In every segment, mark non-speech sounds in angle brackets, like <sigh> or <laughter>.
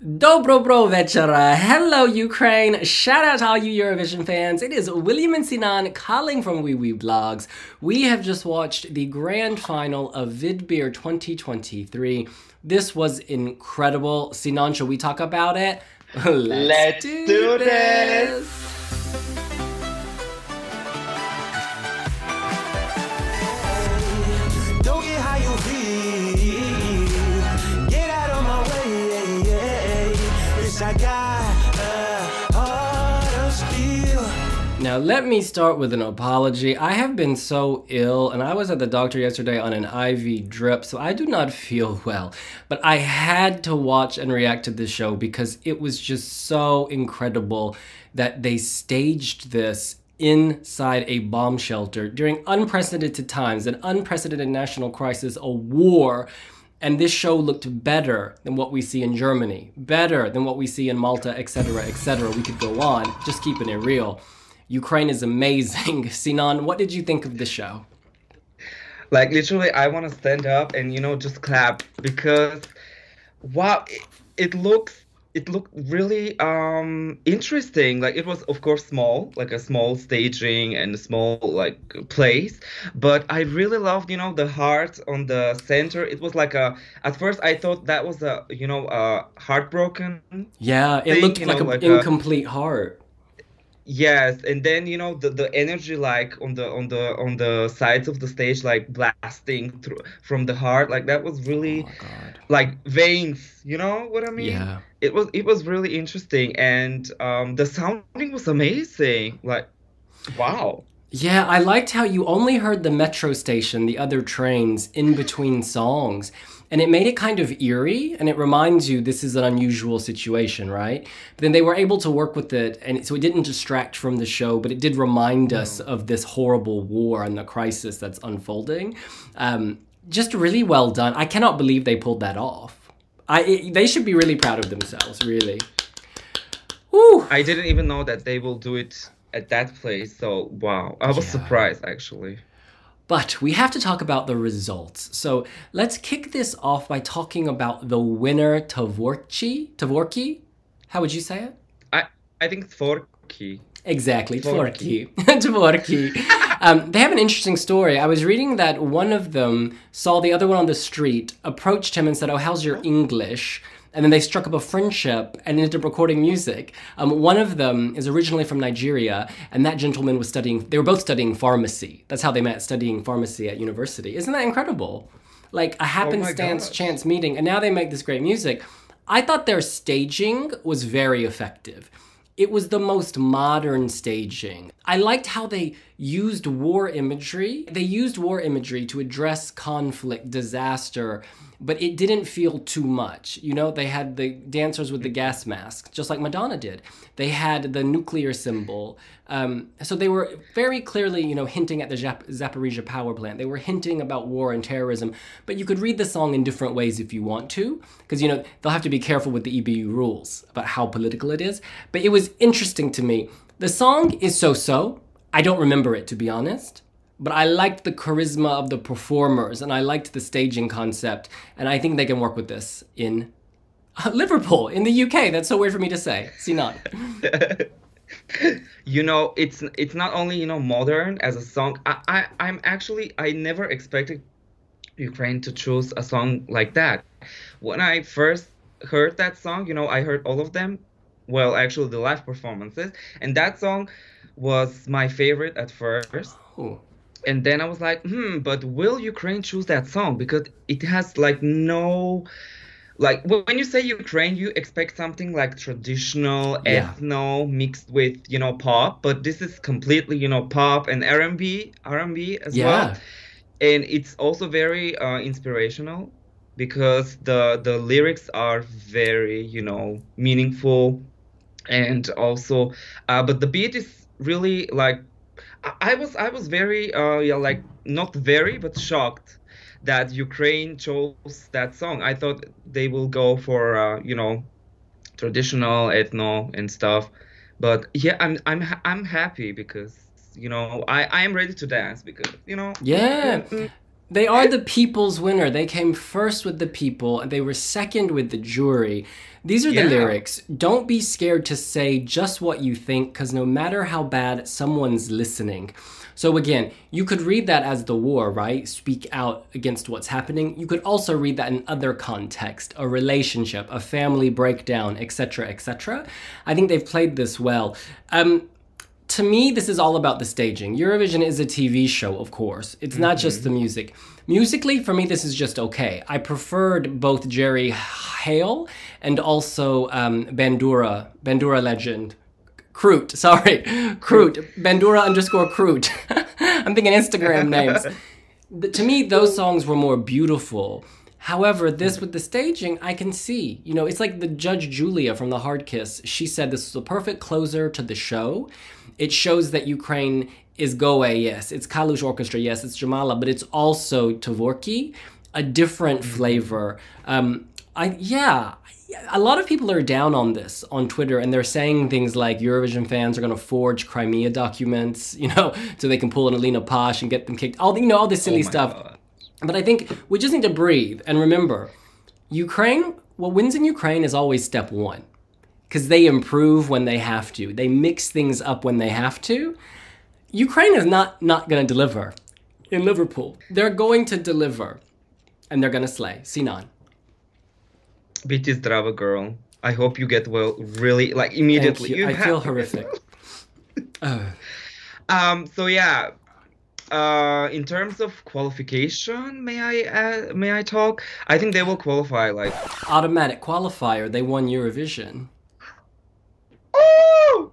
Dobro bro večera. Hello, Ukraine. Shout out to all you Eurovision fans. It is William and Sinan calling from Wiwibloggs. We have just watched the grand final of Vidbir 2023. This was incredible. Sinan, shall we talk about it? <laughs> Let's, Let's do, do, this. this. Now, let me start with an apology. I have been so ill, and I was at the doctor yesterday on an IV drip, so I do not feel <laughs> well. But I had to watch and react to this show because it was just so incredible that they staged this inside a bomb shelter during unprecedented times, an unprecedented national crisis, a war. And this show looked better than what we see in Germany, better than what we see in Malta, etc., etc. We could go on, just keeping it real. Ukraine is amazing. <laughs> Sinan, what did you think of the show? Like literally, I want to stand up and you know just clap because wow, it, it looks it looked really um interesting. Like it was of course small like a small staging and a small like place but i really loved you know the heart on the center. It was like a at first i thought that was a you know a heartbroken yeah it thing, looked like an incomplete a, heart yes and then you know the, the energy like on the on the on the sides of the stage like blasting through from the heart like that was really oh like veins you know what i mean? Yeah. It was it was really interesting and um the sounding was amazing like wow yeah i liked how you only heard the metro station the other trains in between songs. And it made it kind of eerie and it reminds you this is an unusual situation right? But then they were able to work with it and so it didn't distract from the show but it did remind us of this horrible war and the crisis that's unfolding. Um, just really well done. I cannot believe they pulled that off. I, it, they should be really proud of themselves really. Woo. i didn't even know that they will do it at that place so wow i was yeah. surprised actually but we have to talk about the results. So let's kick this off by talking about the winner, Tvorchi. Tvorki? How would you say it? I, I think Tvorki. Exactly, Tvorki. Tvorki. <laughs> um, they have an interesting story. I was reading that one of them saw the other one on the street, approached him and said, Oh, how's your English? And then they struck up a friendship and ended up recording music. Um, one of them is originally from Nigeria, and that gentleman was studying. They were both studying pharmacy. That's how they met, studying pharmacy at university. Isn't that incredible? Like a happenstance, oh chance meeting, and now they make this great music. I thought their staging was very effective. It was the most modern staging. I liked how they used war imagery. They used war imagery to address conflict, disaster, but it didn't feel too much. You know, they had the dancers with the gas masks, just like Madonna did. They had the nuclear symbol. Um, so they were very clearly, you know, hinting at the Zap- Zaporizhia power plant. They were hinting about war and terrorism, but you could read the song in different ways if you want to, because, you know, they'll have to be careful with the EBU rules about how political it is. But it was interesting to me. The song is so so. I don't remember it, to be honest but I liked the charisma of the performers and I liked the staging concept. And I think they can work with this in uh, Liverpool, in the UK. That's so weird for me to say. See not. <laughs> you know, it's it's not only you know modern as a song. I, I I'm actually I never expected Ukraine to choose a song like that. When I first heard that song, you know, I heard all of them. Well, actually, the live performances, and that song was my favorite at first. Oh and then I was like, hmm, but will Ukraine choose that song because it has like no like when you say Ukraine, you expect something like traditional yeah. ethno mixed with you know pop, but this is completely you know pop and R&B, R&B as yeah. well, and it's also very uh, inspirational because the the lyrics are very you know meaningful, and also, uh, but the beat is really like I was I was very uh yeah like not very but shocked that Ukraine chose that song. I thought they will go for uh, you know traditional ethno and stuff, but yeah, I'm I'm I'm happy because you know I I am ready to dance because you know yeah. Mm, They are the people's winner. They came first with the people, and they were second with the jury. These are the Yeah. lyrics. Don't be scared to say just what you think, because no matter how bad, someone's listening. So, again, you could read that as the war, right? Speak out against what's happening. You could also read that in other context a relationship, a family breakdown, etc., etc. I think they've played this well. Um, to me, this is all about the staging. Eurovision is a TV show, of course. It's not just the music. Musically, for me, this is just okay. I preferred both Jerry Heil and also um, Bandura, Bandura legend. Krut, <laughs> sorry. Krut. Bandura underscore Krut. <laughs> I'm thinking Instagram <laughs> names. To me, those songs were more beautiful. However, this with the staging, I can see. You know, it's like the Judge Julia from The Hard Kiss. She said this was the perfect closer to the show. It shows that Ukraine is Go_A, yes. It's Kalush Orchestra, yes. It's Jamala, but it's also Tvorki, a different flavor. Um, I yeah, a lot of people are down on this on Twitter, and they're saying things like Eurovision fans are going to forge Crimea documents, <laughs> you know, so they can pull an Alina Pash and get them kicked. All the, you know, all this silly Oh stuff. God. But I think we just need to breathe and remember, Ukraine. What wins in Ukraine is always step one, because they improve when they have to. They mix things up when they have to. Ukraine is not not going to deliver in Liverpool. They're going to deliver, and they're going to slay. Sinan. Biti zdrava girl. I hope you get well really like immediately. you. You I feel horrific. <laughs> Um. So yeah. Uh, in terms of qualification, may I uh, may I talk? I think they will qualify like. automatic qualifier. They won Eurovision. Oh!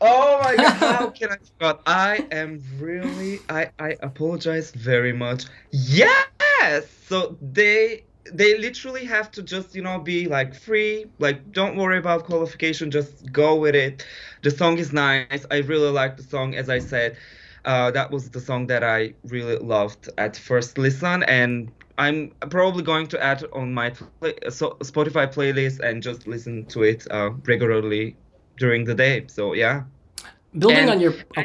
Oh my god, <laughs> how can I? I am really I I apologize very much. Yes! So they they literally have to just, you know, be like free, like don't worry about qualification, just go with it. The song is nice. I really like the song as I said. Uh, that was the song that I really loved at first listen and I'm probably going to add on my play, so Spotify playlist and just listen to it uh, regularly during the day. So yeah, Building And- on your oh,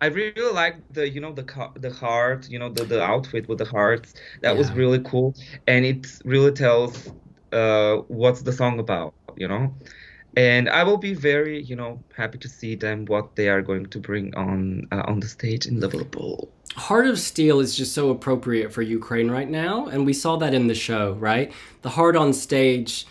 I really like the you know the the heart, you know the the outfit with the hearts. That was really cool, and it really tells uh what's the song about, you know. And I will be very you know happy to see them what they are going to bring on uh, on the stage in Liverpool. Heart of Steel is just so appropriate for Ukraine right now, and we saw that in the show, right? The heart on stage,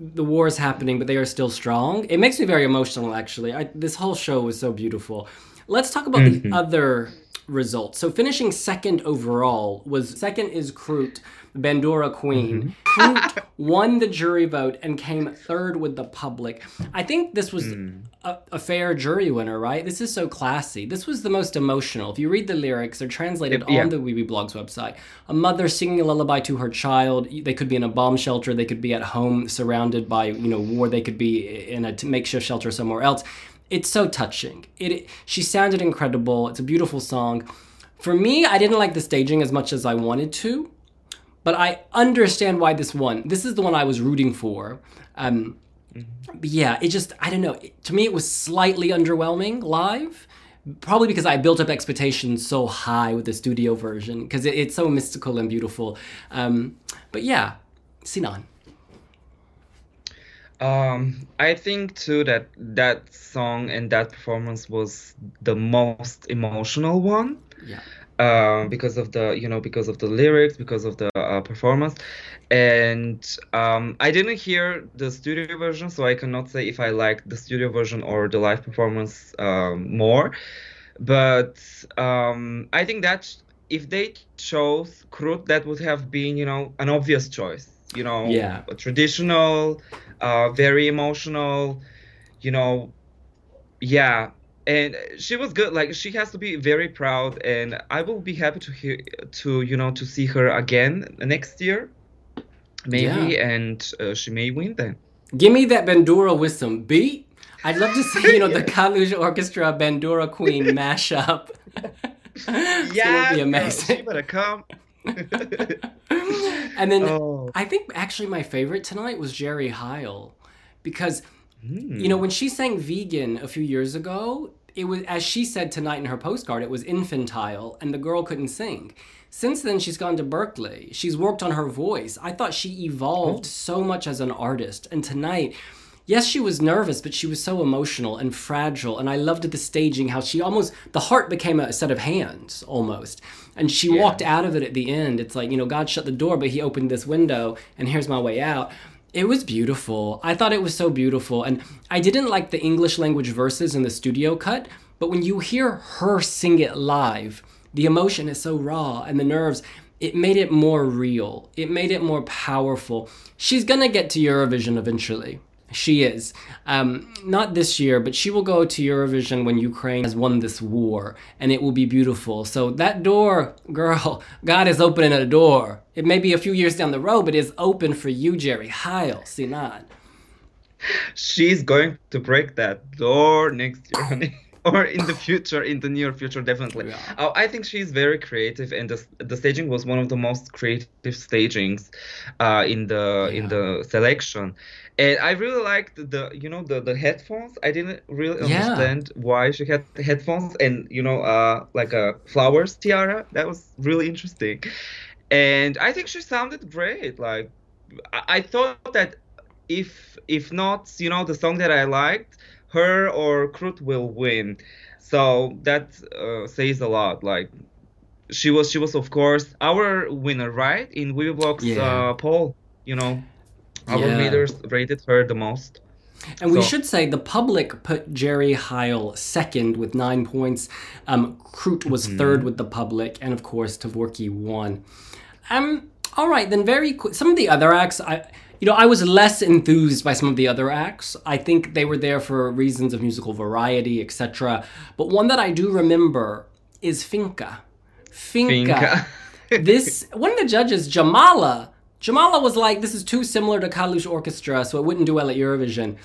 the war is happening, but they are still strong. It makes me very emotional, actually. I, this whole show was so beautiful. Let's talk about the mm-hmm. other results. So, finishing second overall was second is Krut, Bandura Queen. Mm-hmm. Krut <laughs> won the jury vote and came third with the public. I think this was hmm. a, a fair jury winner, right? This is so classy. This was the most emotional. If you read the lyrics, they're translated Yeah. on the Wiwibloggs website. A mother singing a lullaby to her child. They could be in a bomb shelter. They could be at home, surrounded by you know war. They could be in a t- makeshift shelter somewhere else. It's so touching. It. She sounded incredible. It's a beautiful song. For me, I didn't like the staging as much as I wanted to, but I understand why this won. This is the one I was rooting for. Um, yeah, it just, I don't know. It- to me, it was slightly underwhelming live. Probably because I built up expectations so high with the studio version, because it, it's so mystical and beautiful. Um, but yeah, Sinan. Um, I think too that that song and that performance was the most emotional one. Yeah. um, because of the you know because of the lyrics because of the uh, performance and um, i didn't hear the studio version so i cannot say if i liked the studio version or the live performance um, more but um, i think that if they chose Krut, that would have been you know an obvious choice you know Yeah. a traditional uh, very emotional you know yeah and she was good like she has to be very proud and i will be happy to hear to you know to see her again next year maybe and uh, she may win then Give me that Bandura with some beat. I'd love to see, you know, the <laughs> Kalush Orchestra Bandura Queen <laughs> mashup. <laughs> it's gonna yeah be she amazing. better come <laughs> and then oh I think actually my favorite tonight was Jerry Heil because Hmm. you know when she sang vegan a few years ago it was as she said tonight in her postcard it was infantile and the girl couldn't sing Since then, she's gone to Berkeley. She's worked on her voice. I thought she evolved so much as an artist. And tonight, yes, she was nervous, but she was so emotional and fragile. And I loved the staging, how she almost, the heart became a set of hands almost. And she Yeah. walked out of it at the end. It's like, you know, God shut the door, but He opened this window, and here's my way out. It was beautiful. I thought it was so beautiful. And I didn't like the English language verses in the studio cut, but when you hear her sing it live, the emotion is so raw and the nerves, it made it more real. It made it more powerful. She's gonna get to Eurovision eventually. She is. Um, not this year, but she will go to Eurovision when Ukraine has won this war, and it will be beautiful. So that door, girl, <laughs> God is opening a door. It may be a few years down the road, but it's open for you, Jerry Heil, Sinan. She's going to break that door next year. <laughs> <laughs> or in the future, in the near future, definitely. Yeah. Oh, I think she's very creative, and the the staging was one of the most creative stagings uh, in the in the selection. And I really liked the you know the the headphones. I didn't really Yeah. understand why she had headphones and you know uh like a flowers tiara. That was really interesting. And I think she sounded great. Like I, I thought that if if not you know the song that I liked, her or Krut will win. So that uh, says a lot. Like she was she was of course our winner, right? In Wiwibloggs' Yeah. uh, poll, you know, our Yeah. readers rated her the most. And we So- should say the public put Jerry Heil second with nine points. Um, was third with the public, and of course Tavorsky won. Um, all right, then very quick. Some of the other acts, I, you know, I was less enthused by some of the other acts. I think they were there for reasons of musical variety, etc. But one that I do remember is Fiinka. Fiinka. Fiinka. <laughs> this one of the judges, Jamala. Jamala was like, "This is too similar to Kalush Orchestra, so it wouldn't do well at Eurovision."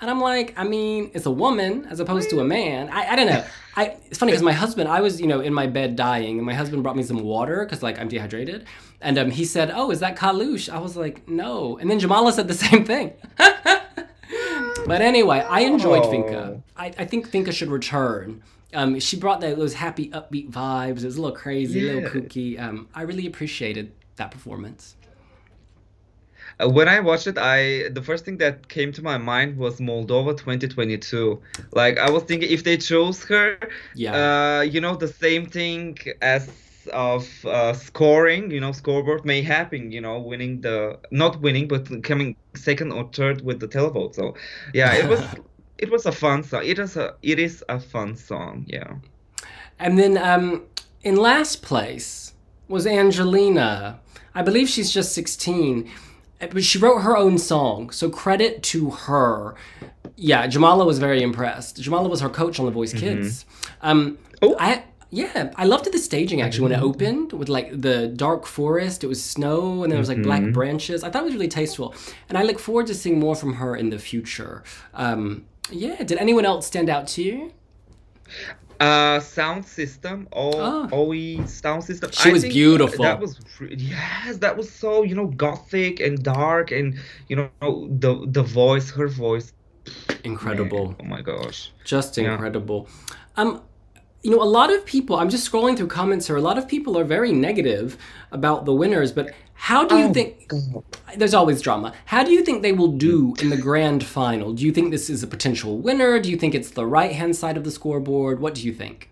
And I'm like, I mean, it's a woman as opposed to a man. I, I don't know. I it's funny because my <laughs> husband, I was you know in my bed dying, and my husband brought me some water because like I'm dehydrated, and um, he said, "Oh, is that Kalush?" I was like, "No," and then Jamala said the same thing. <laughs> but anyway, I enjoyed Fiinka. Oh. I, I think Fiinka should return. Um, she brought that, those happy, upbeat vibes. It was a little crazy, a little kooky. Um, I really appreciated that performance. Uh, When I watched it, I the first thing that came to my mind was Moldova 2022. Like I was thinking if they chose her, Yeah. uh, you know, the same thing as of uh, scoring, you know, scoreboard may happen, you know, winning the not winning but coming second or third with the televote. So, yeah, it was <laughs> it was a fun song. It is a it is a fun song. Yeah. And then um, in last place was Angelina. I believe she's just 16, uh, but she wrote her own song. So credit to her. Yeah, Jamala was very impressed. Jamala was her coach on The Voice Kids. Um, Oh. I yeah, I loved the staging actually when it opened with like the dark forest. It was snow and there was like black branches. I thought it was really tasteful, and I look forward to seeing more from her in the future. Um, yeah, did anyone else stand out to you? Uh, sound system, all oh. OE sound system. She was beautiful. That was yes, that was so you know gothic and dark and you know the the voice, her voice. Incredible. man, oh my gosh. just Yeah. incredible. Um, you know, a lot of people. I'm just scrolling through comments here. A lot of people are very negative about the winners. But how do you Oh, think? God. There's always drama. How do you think they will do in the grand final? Do you think this is a potential winner? Do you think it's the right hand side of the scoreboard? What do you think?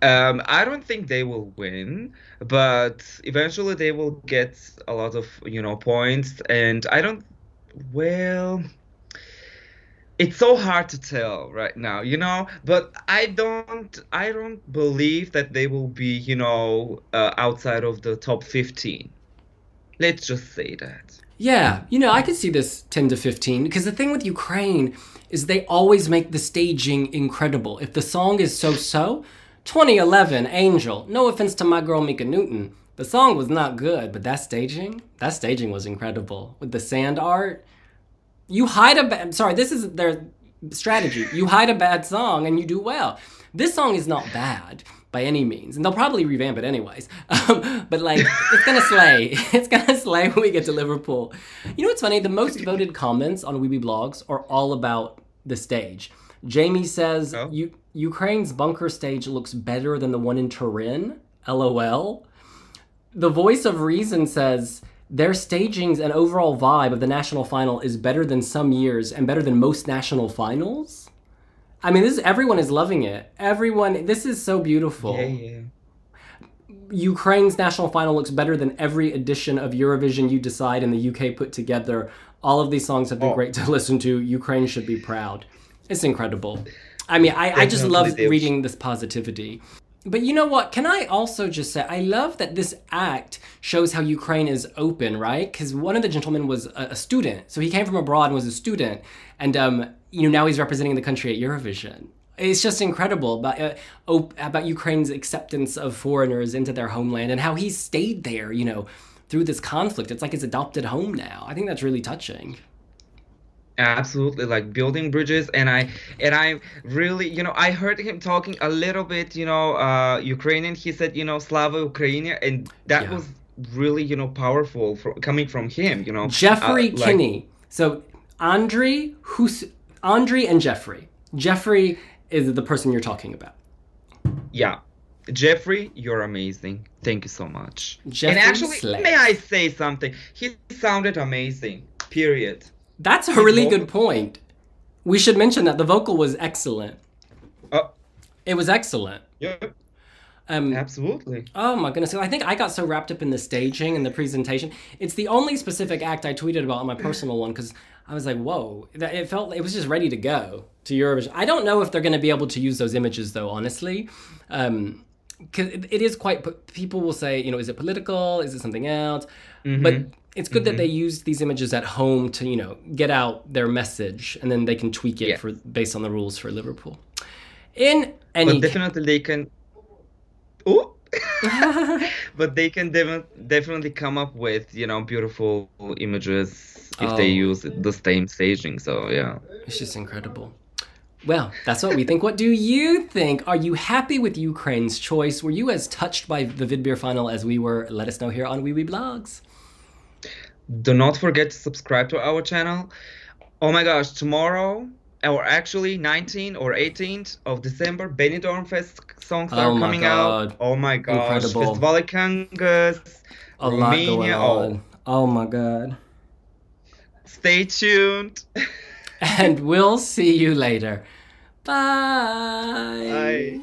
Um, I don't think they will win, but eventually they will get a lot of you know points, and I don't. Well, it's so hard to tell right now, you know. But I don't. I don't believe that they will be, you know, uh, outside of the top fifteen. Let's just say that. Yeah, you know, I could see this 10 to 15 because the thing with Ukraine is they always make the staging incredible. If the song is so so, 2011 Angel, no offense to my girl Mika Newton, the song was not good, but that staging, that staging was incredible with the sand art. You hide a bad, sorry, this is their strategy. You hide a bad song and you do well. This song is not bad by any means, and they'll probably revamp it anyways. Um, <laughs> but like, it's gonna slay. <laughs> It's gonna slay when we get to Liverpool. You know what's funny? The most voted comments on Wiwibloggs are all about the stage. Jamie says Oh. Ukraine's bunker stage looks better than the one in Turin. LOL. the voice of reason says their stagings and overall vibe of the national final is better than some years and better than most national finals. I mean, this is, everyone is loving it. Everyone, this is so beautiful. Yeah, yeah. Ukraine's national final looks better than every edition of Eurovision you decide in the UK put together. All of these songs have been Oh. great to <laughs> listen to. Ukraine should be proud. It's incredible. I mean, I, I just love reading this positivity. But you know what? Can I also just say, I love that this act shows how Ukraine is open, right? Because one of the gentlemen was a, a student. So he came from abroad and was a student. And, um, you know, now he's representing the country at Eurovision. It's just incredible about, uh, op- about Ukraine's acceptance of foreigners into their homeland and how he stayed there, you know, through this conflict. It's like his adopted home now. I think that's really touching. Absolutely, like building bridges, and I and I really, you know, I heard him talking a little bit, you know, uh, Ukrainian. He said, you know, Slava Ukraini, and that Yeah. was really, you know, powerful for coming from him, you know. Jeffrey Uh, like- Kenny. So Andre, who's Andre and Jeffrey. Jeffrey is the person you're talking about. Yeah. Jeffrey, you're amazing. Thank you so much. Jeffrey and actually, slays. may I say something? He sounded amazing. Period. That's a really good point. We should mention that the vocal was excellent. Oh, It was excellent. yep, Um, absolutely. Oh my goodness. I think I got so wrapped up in the staging and the presentation. It's the only specific act I tweeted about on my personal one because I was like, whoa. That- It felt, it was just ready to go to Eurovision. I don't know if they're going to be able to use those images though, honestly. Um, because it, it is quite, people will say, you know, is it political? Is it something else? But it's good that mm-hmm. they use these images at home to, you know, get out their message and then they can tweak it Yeah. for based on the rules for Liverpool. In any But definitely they can. Oh. <laughs> but they can dev- definitely come up with you know beautiful images if they Oh. use the same staging. So yeah. It's just incredible. Well, that's what we think. What do you think? Are you happy with Ukraine's choice? Were you as touched by the Vidbir final as we were? Let us know here on Wiwibloggs. Do not forget to subscribe to our channel. Oh my gosh, tomorrow, or actually 19th or 18th of December, Benidorm Fest songs Oh are coming God. out. Oh my gosh, Incredible. Festival Kangas, A Romania. Oh. on. Oh my god. Stay tuned. <laughs> And we'll see you later. Bye. Bye.